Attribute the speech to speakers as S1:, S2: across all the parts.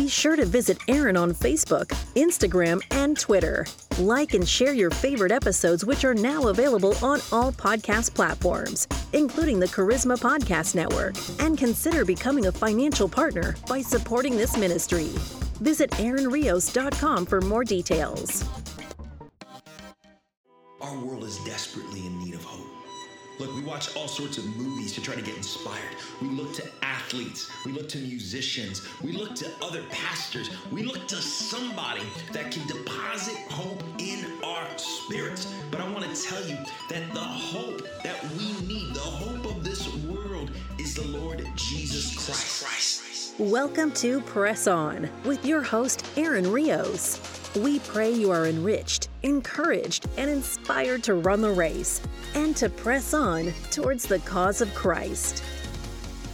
S1: Be sure to visit Aaron on Facebook, Instagram, and Twitter. Like and share your favorite episodes, which are now available on all podcast platforms, including the Charisma Podcast Network. And consider becoming a financial partner by supporting this ministry. Visit AaronRios.com for more details.
S2: Our world is desperately in need of hope. Look, we watch all sorts of movies to try to get inspired. We look to athletes, we look to musicians, we look to other pastors, we look to somebody that can deposit hope in our spirits. But I want to tell you that the hope that we need, the hope of this world, is the Lord Jesus Christ.
S1: Welcome to Press On with your host, Aaron Rios. We pray you are enriched, encouraged, and inspired to run the race and to press on towards the cause of Christ.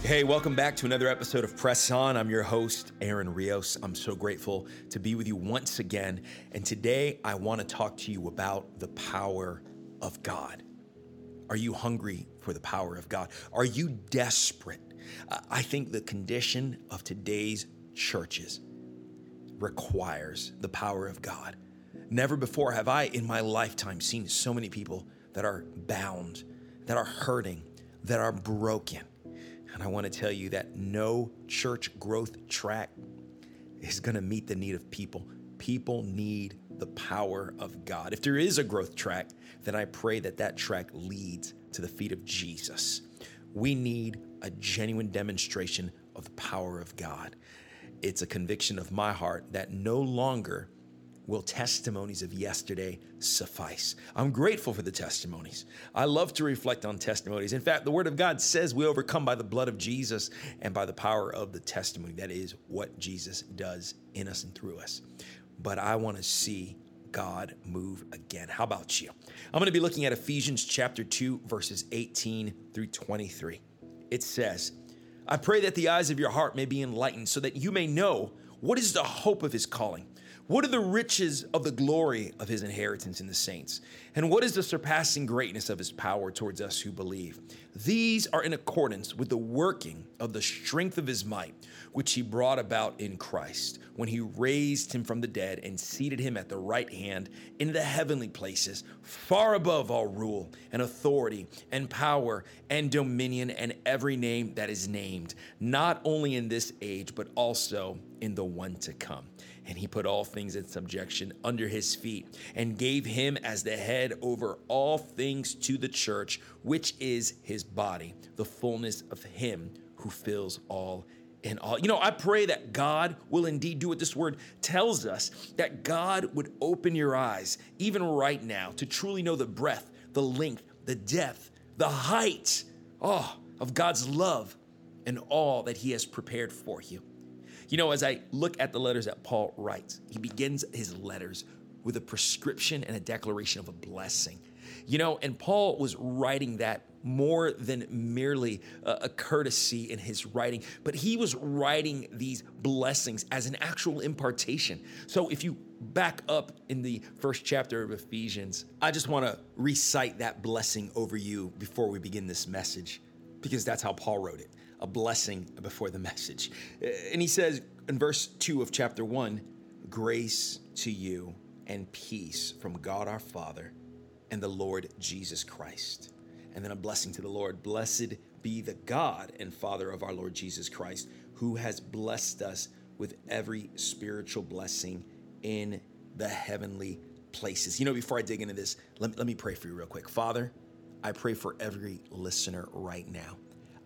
S2: Hey, welcome back to another episode of Press On. I'm your host, Aaron Rios. I'm so grateful to be with you once again. And today I want to talk to you about the power of God. Are you hungry for the power of God? Are you desperate? I think the condition of today's churches requires the power of God. Never before have I in my lifetime seen so many people that are bound, that are hurting, that are broken. And I want to tell you that no church growth track is going to meet the need of people. People need the power of God. If there is a growth track, then I pray that that track leads to the feet of Jesus. We need a genuine demonstration of the power of God. It's a conviction of my heart that no longer will testimonies of yesterday suffice? I'm grateful for the testimonies. I love to reflect on testimonies. In fact, the Word of God says we overcome by the blood of Jesus and by the power of the testimony. That is what Jesus does in us and through us. But I want to see God move again. How about you? I'm going to be looking at Ephesians chapter 2, verses 18 through 23. It says, I pray that the eyes of your heart may be enlightened so that you may know what is the hope of his calling what are the riches of the glory of his inheritance in the saints? And what is the surpassing greatness of his power towards us who believe? These are in accordance with the working of the strength of his might, which he brought about in Christ, when he raised him from the dead and seated him at the right hand in the heavenly places, far above all rule and authority and power and dominion and every name that is named, not only in this age, but also in the one to come and he put all things in subjection under his feet, and gave him as the head over all things to the church, which is his body, the fullness of him who fills all in all. You know, I pray that God will indeed do what this word tells us, that God would open your eyes, even right now, to truly know the breadth, the length, the depth, the height, oh, of God's love and all that he has prepared for you. You know, as I look at the letters that Paul writes, he begins his letters with a prescription and a declaration of a blessing. You know, and Paul was writing that more than merely a, courtesy in his writing, but he was writing these blessings as an actual impartation. So if you back up in the first chapter of Ephesians, I just want to recite that blessing over you before we begin this message, because that's how Paul wrote it a blessing before the message. And he says in verse 2 of chapter 1 grace to you and peace from God our Father and the Lord Jesus Christ. And then a blessing to the Lord. Blessed be the God and Father of our Lord Jesus Christ, who has blessed us with every spiritual blessing in the heavenly places. You know, before I dig into this, let, let me pray for you real quick. Father, I pray for every listener right now.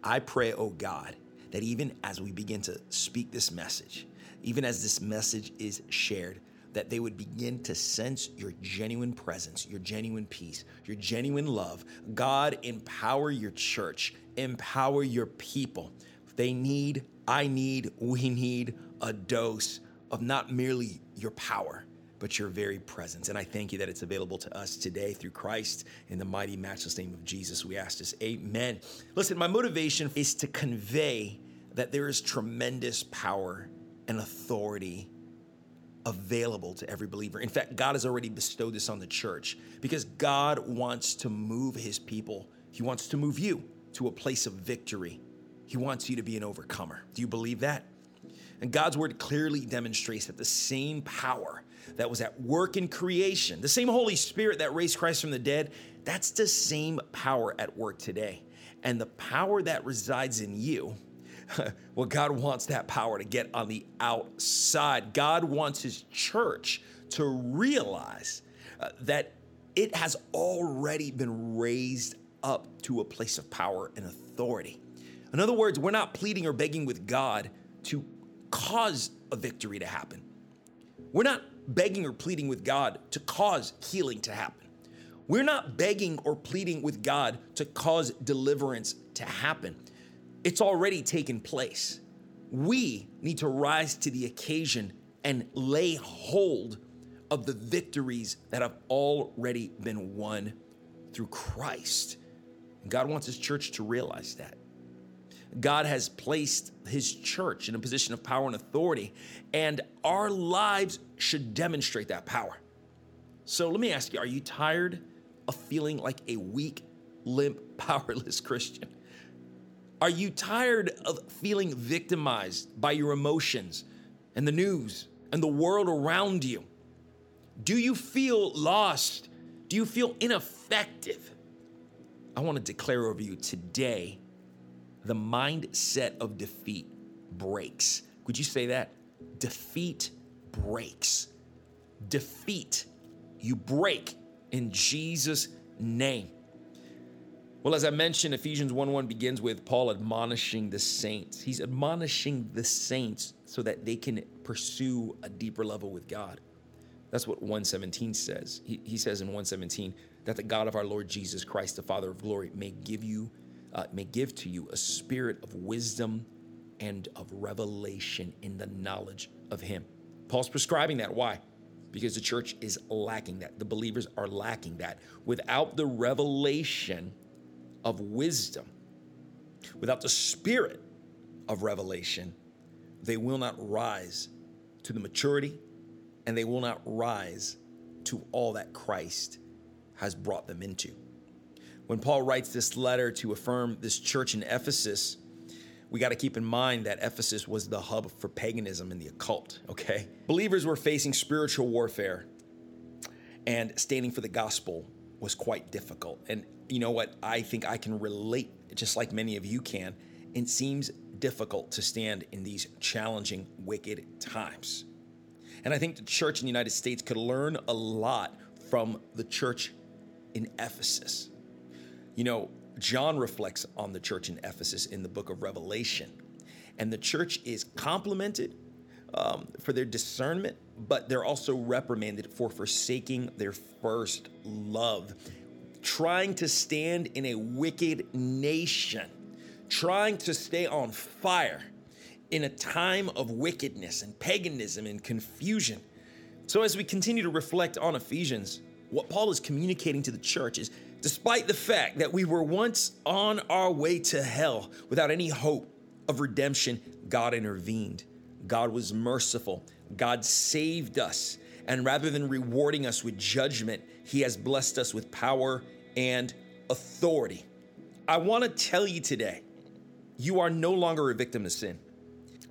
S2: I pray, oh God, that even as we begin to speak this message, even as this message is shared, that they would begin to sense your genuine presence, your genuine peace, your genuine love. God, empower your church, empower your people. They need, I need, we need a dose of not merely your power, but your very presence. And I thank you that it's available to us today through Christ in the mighty, matchless name of Jesus. We ask this. Amen. Listen, my motivation is to convey that there is tremendous power and authority available to every believer. In fact, God has already bestowed this on the church because God wants to move his people. He wants to move you to a place of victory. He wants you to be an overcomer. Do you believe that? And God's word clearly demonstrates that the same power that was at work in creation, the same Holy Spirit that raised Christ from the dead, that's the same power at work today. And the power that resides in you, well, God wants that power to get on the outside. God wants His church to realize uh, that it has already been raised up to a place of power and authority. In other words, we're not pleading or begging with God to cause a victory to happen. We're not begging or pleading with God to cause healing to happen. We're not begging or pleading with God to cause deliverance to happen. It's already taken place. We need to rise to the occasion and lay hold of the victories that have already been won through Christ. God wants his church to realize that. God has placed his church in a position of power and authority, and our lives should demonstrate that power. So let me ask you are you tired of feeling like a weak, limp, powerless Christian? Are you tired of feeling victimized by your emotions and the news and the world around you? Do you feel lost? Do you feel ineffective? I want to declare over you today the mindset of defeat breaks. Could you say that? Defeat breaks. Defeat, you break in Jesus' name. Well, as I mentioned, Ephesians 1 1 begins with Paul admonishing the saints. He's admonishing the saints so that they can pursue a deeper level with God. That's what 117 says. He, he says in 117 that the God of our Lord Jesus Christ, the Father of glory, may give you uh, may give to you a spirit of wisdom and of revelation in the knowledge of Him. Paul's prescribing that. Why? Because the church is lacking that. The believers are lacking that. Without the revelation of wisdom, without the spirit of revelation, they will not rise to the maturity and they will not rise to all that Christ has brought them into. When Paul writes this letter to affirm this church in Ephesus, we got to keep in mind that Ephesus was the hub for paganism and the occult, okay? Believers were facing spiritual warfare, and standing for the gospel was quite difficult. And you know what? I think I can relate, just like many of you can. It seems difficult to stand in these challenging, wicked times. And I think the church in the United States could learn a lot from the church in Ephesus. You know, John reflects on the church in Ephesus in the book of Revelation. And the church is complimented um, for their discernment, but they're also reprimanded for forsaking their first love, trying to stand in a wicked nation, trying to stay on fire in a time of wickedness and paganism and confusion. So, as we continue to reflect on Ephesians, what Paul is communicating to the church is Despite the fact that we were once on our way to hell without any hope of redemption, God intervened. God was merciful. God saved us. And rather than rewarding us with judgment, He has blessed us with power and authority. I want to tell you today, you are no longer a victim of sin.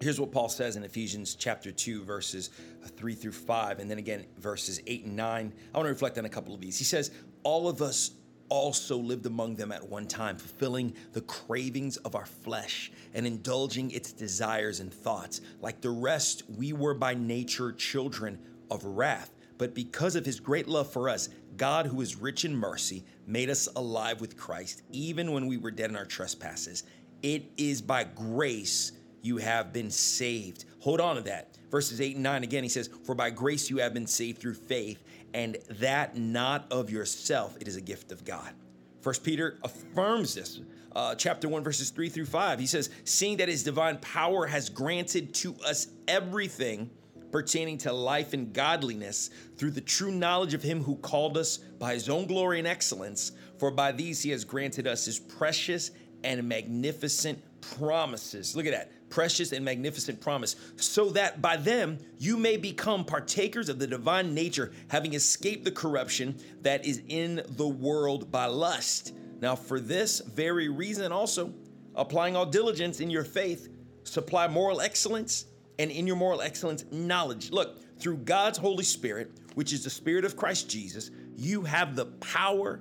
S2: Here's what Paul says in Ephesians chapter 2, verses 3 through 5, and then again, verses 8 and 9. I want to reflect on a couple of these. He says, All of us also lived among them at one time, fulfilling the cravings of our flesh and indulging its desires and thoughts. Like the rest, we were by nature children of wrath. But because of his great love for us, God, who is rich in mercy, made us alive with Christ, even when we were dead in our trespasses. It is by grace you have been saved. Hold on to that. Verses 8 and 9 again, he says, For by grace you have been saved through faith and that not of yourself. It is a gift of God. First Peter affirms this. Uh, chapter 1, verses 3 through 5. He says, Seeing that his divine power has granted to us everything pertaining to life and godliness through the true knowledge of him who called us by his own glory and excellence, for by these he has granted us his precious and magnificent promises. Look at that precious and magnificent promise, so that by them you may become partakers of the divine nature, having escaped the corruption that is in the world by lust. Now, for this very reason, also, applying all diligence in your faith, supply moral excellence and in your moral excellence, knowledge. Look, through God's Holy Spirit, which is the Spirit of Christ Jesus, you have the power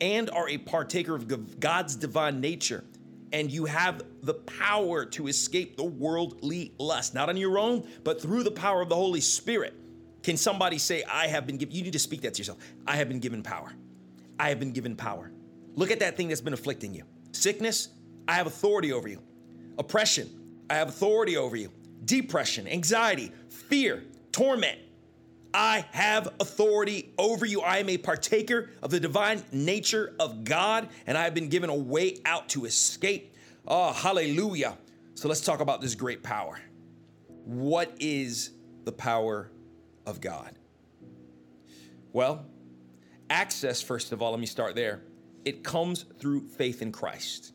S2: and are a partaker of God's divine nature. And you have the power to escape the worldly lust, not on your own, but through the power of the Holy Spirit. Can somebody say, I have been given? You need to speak that to yourself. I have been given power. I have been given power. Look at that thing that's been afflicting you. Sickness, I have authority over you. Oppression, I have authority over you. Depression, anxiety, fear, torment, I have authority over you. I am a partaker of the divine nature of God, and I have been given a way out to escape. Oh, hallelujah. So let's talk about this great power. What is the power of God? Well, access, first of all, let me start there. It comes through faith in Christ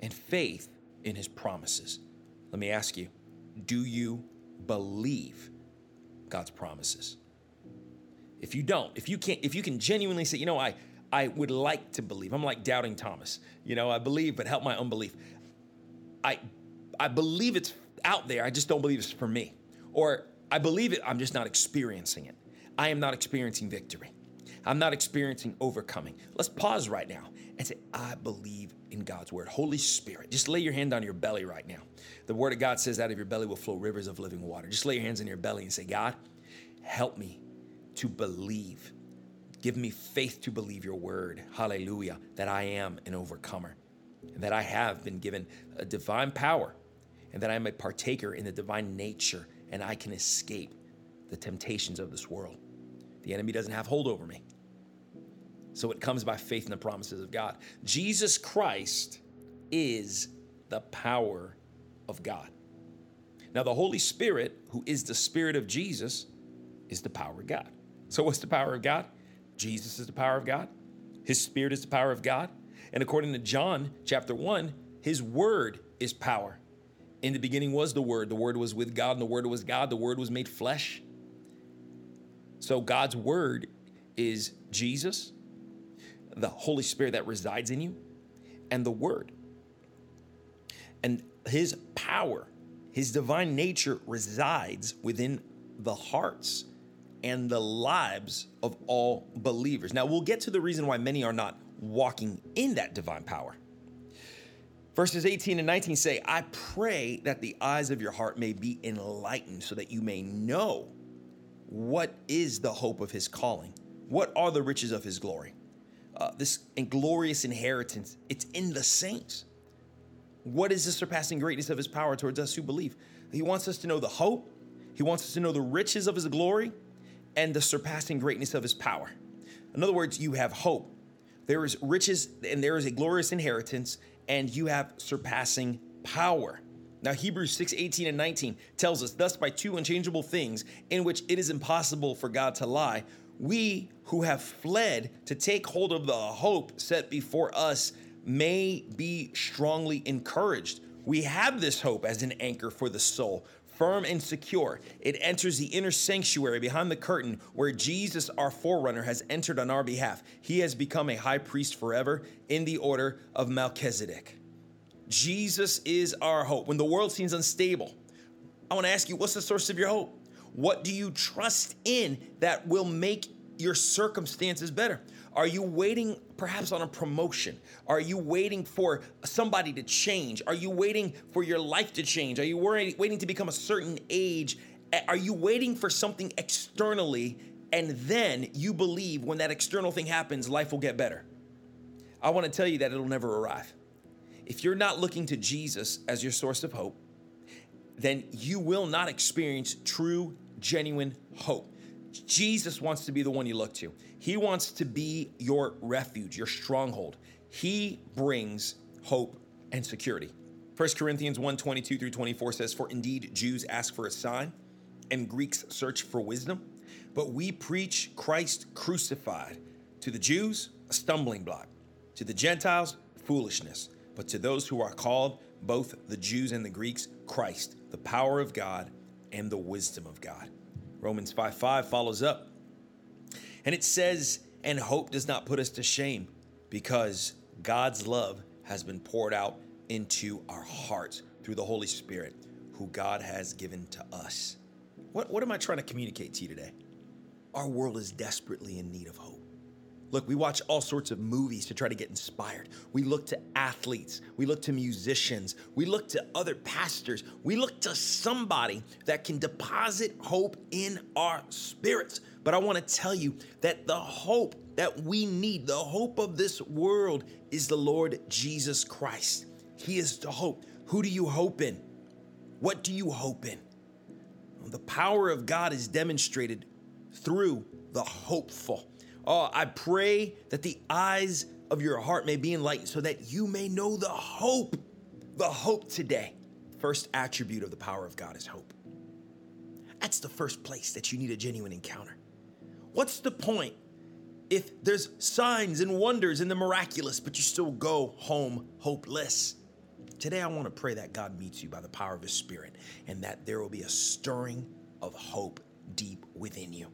S2: and faith in his promises. Let me ask you do you believe God's promises? If you don't, if you can't, if you can genuinely say, you know, I I would like to believe. I'm like doubting Thomas. You know, I believe, but help my unbelief. I I believe it's out there. I just don't believe it's for me. Or I believe it, I'm just not experiencing it. I am not experiencing victory. I'm not experiencing overcoming. Let's pause right now and say, I believe in God's word. Holy Spirit, just lay your hand on your belly right now. The word of God says, out of your belly will flow rivers of living water. Just lay your hands on your belly and say, God, help me to believe. Give me faith to believe your word. Hallelujah. That I am an overcomer and that I have been given a divine power and that I am a partaker in the divine nature and I can escape the temptations of this world. The enemy doesn't have hold over me. So it comes by faith in the promises of God. Jesus Christ is the power of God. Now, the Holy Spirit, who is the Spirit of Jesus, is the power of God. So, what's the power of God? Jesus is the power of God. His Spirit is the power of God. And according to John chapter 1, His Word is power. In the beginning was the Word. The Word was with God, and the Word was God. The Word was made flesh. So, God's Word is Jesus, the Holy Spirit that resides in you, and the Word. And His power, His divine nature resides within the hearts and the lives of all believers. Now, we'll get to the reason why many are not walking in that divine power. Verses 18 and 19 say, I pray that the eyes of your heart may be enlightened so that you may know what is the hope of his calling, what are the riches of his glory uh, this glorious inheritance. It's in the saints. What is the surpassing greatness of his power towards us who believe? He wants us to know the hope, he wants us to know the riches of his glory and the surpassing greatness of his power. In other words, you have hope. There is riches and there is a glorious inheritance, and you have surpassing power. Now, Hebrews 6 18 and 19 tells us, Thus, by two unchangeable things in which it is impossible for God to lie, we who have fled to take hold of the hope set before us may be strongly encouraged. We have this hope as an anchor for the soul, firm and secure. It enters the inner sanctuary behind the curtain where Jesus, our forerunner, has entered on our behalf. He has become a high priest forever in the order of Melchizedek. Jesus is our hope. When the world seems unstable, I want to ask you, what's the source of your hope? What do you trust in that will make your circumstances better? Are you waiting perhaps on a promotion? Are you waiting for somebody to change? Are you waiting for your life to change? Are you waiting to become a certain age? Are you waiting for something externally and then you believe when that external thing happens, life will get better? I want to tell you that it'll never arrive. If you're not looking to Jesus as your source of hope, then you will not experience true genuine hope. Jesus wants to be the one you look to. He wants to be your refuge, your stronghold. He brings hope and security. 1 Corinthians 1 22 through 24 says, For indeed Jews ask for a sign, and Greeks search for wisdom, but we preach Christ crucified. To the Jews, a stumbling block. To the Gentiles, foolishness. But to those who are called, both the Jews and the Greeks, Christ, the power of God and the wisdom of God. Romans 5 5 follows up. And it says, And hope does not put us to shame because God's love has been poured out into our hearts through the Holy Spirit who God has given to us. What, what am I trying to communicate to you today? Our world is desperately in need of hope. Look, we watch all sorts of movies to try to get inspired. We look to athletes, we look to musicians, we look to other pastors, we look to somebody that can deposit hope in our spirits. But I want to tell you that the hope that we need, the hope of this world, is the Lord Jesus Christ. He is the hope. Who do you hope in? What do you hope in? The power of God is demonstrated through the hopeful. Oh, I pray that the eyes of your heart may be enlightened so that you may know the hope, the hope today. First attribute of the power of God is hope. That's the first place that you need a genuine encounter. What's the point if there's signs and wonders in the miraculous, but you still go home hopeless? Today, I want to pray that God meets you by the power of His Spirit and that there will be a stirring of hope deep within you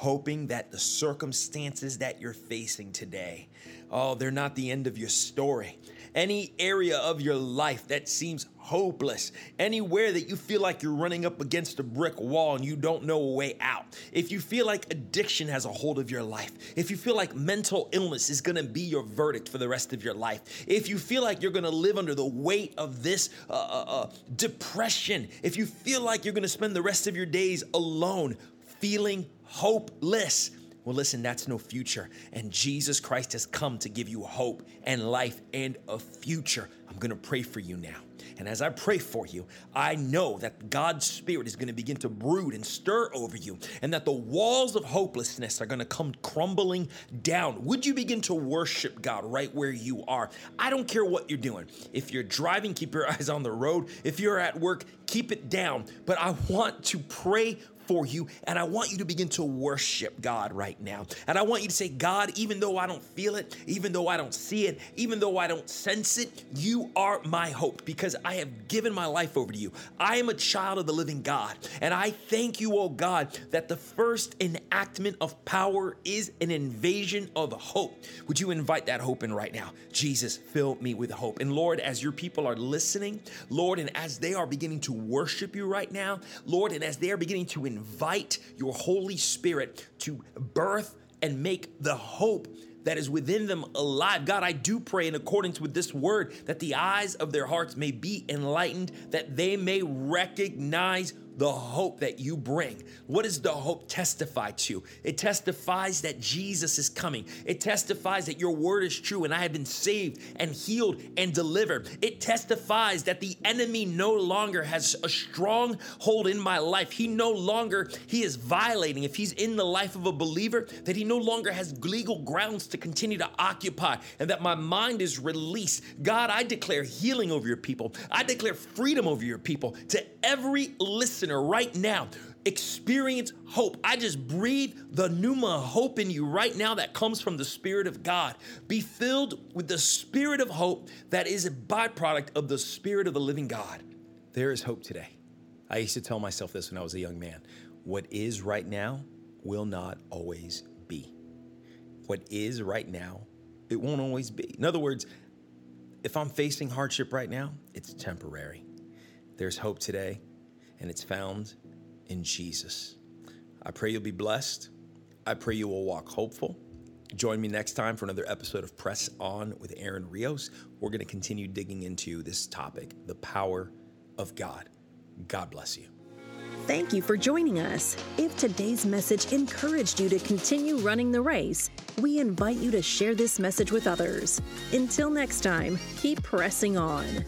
S2: hoping that the circumstances that you're facing today, oh, they're not the end of your story. Any area of your life that seems hopeless, anywhere that you feel like you're running up against a brick wall and you don't know a way out, if you feel like addiction has a hold of your life, if you feel like mental illness is gonna be your verdict for the rest of your life, if you feel like you're gonna live under the weight of this uh, uh, uh depression, if you feel like you're gonna spend the rest of your days alone, feeling hopeless. Well, listen, that's no future. And Jesus Christ has come to give you hope and life and a future. I'm going to pray for you now. And as I pray for you, I know that God's Spirit is going to begin to brood and stir over you, and that the walls of hopelessness are going to come crumbling down. Would you begin to worship God right where you are? I don't care what you're doing. If you're driving, keep your eyes on the road. If you're at work, keep it down. But I want to pray for you. And I want you to begin to worship God right now. And I want you to say, God, even though I don't feel it, even though I don't see it, even though I don't sense it, you are my hope because I have given my life over to you. I am a child of the living God. And I thank you, oh God, that the first enactment of power is an invasion of hope. Would you invite that hope in right now? Jesus, fill me with hope. And Lord, as your people are listening, Lord, and as they are beginning to worship you right now, Lord, and as they are beginning to invite invite your Holy Spirit to birth and make the hope that is within them alive. God, I do pray in accordance with this word that the eyes of their hearts may be enlightened, that they may recognize the hope that you bring. What does the hope testify to? It testifies that Jesus is coming. It testifies that your word is true and I have been saved and healed and delivered. It testifies that the enemy no longer has a strong hold in my life. He no longer he is violating if he's in the life of a believer that he no longer has legal grounds to continue to occupy and that my mind is released. God, I declare healing over your people. I declare freedom over your people to every listener listener right now, experience hope. I just breathe the pneuma hope in you right now that comes from the Spirit of God. Be filled with the Spirit of hope that is a byproduct of the Spirit of the living God. There is hope today. I used to tell myself this when I was a young man. What is right now will not always be. What is right now, it won't always be. In other words, if I'm facing hardship right now, it's temporary. There's hope today and it's found in Jesus. I pray you'll be blessed. I pray you will walk hopeful. Join me next time for another episode of Press On with Aaron Rios. We're going to continue digging into this topic the power of God. God bless you.
S1: Thank you for joining us. If today's message encouraged you to continue running the race, we invite you to share this message with others. Until next time, keep pressing on.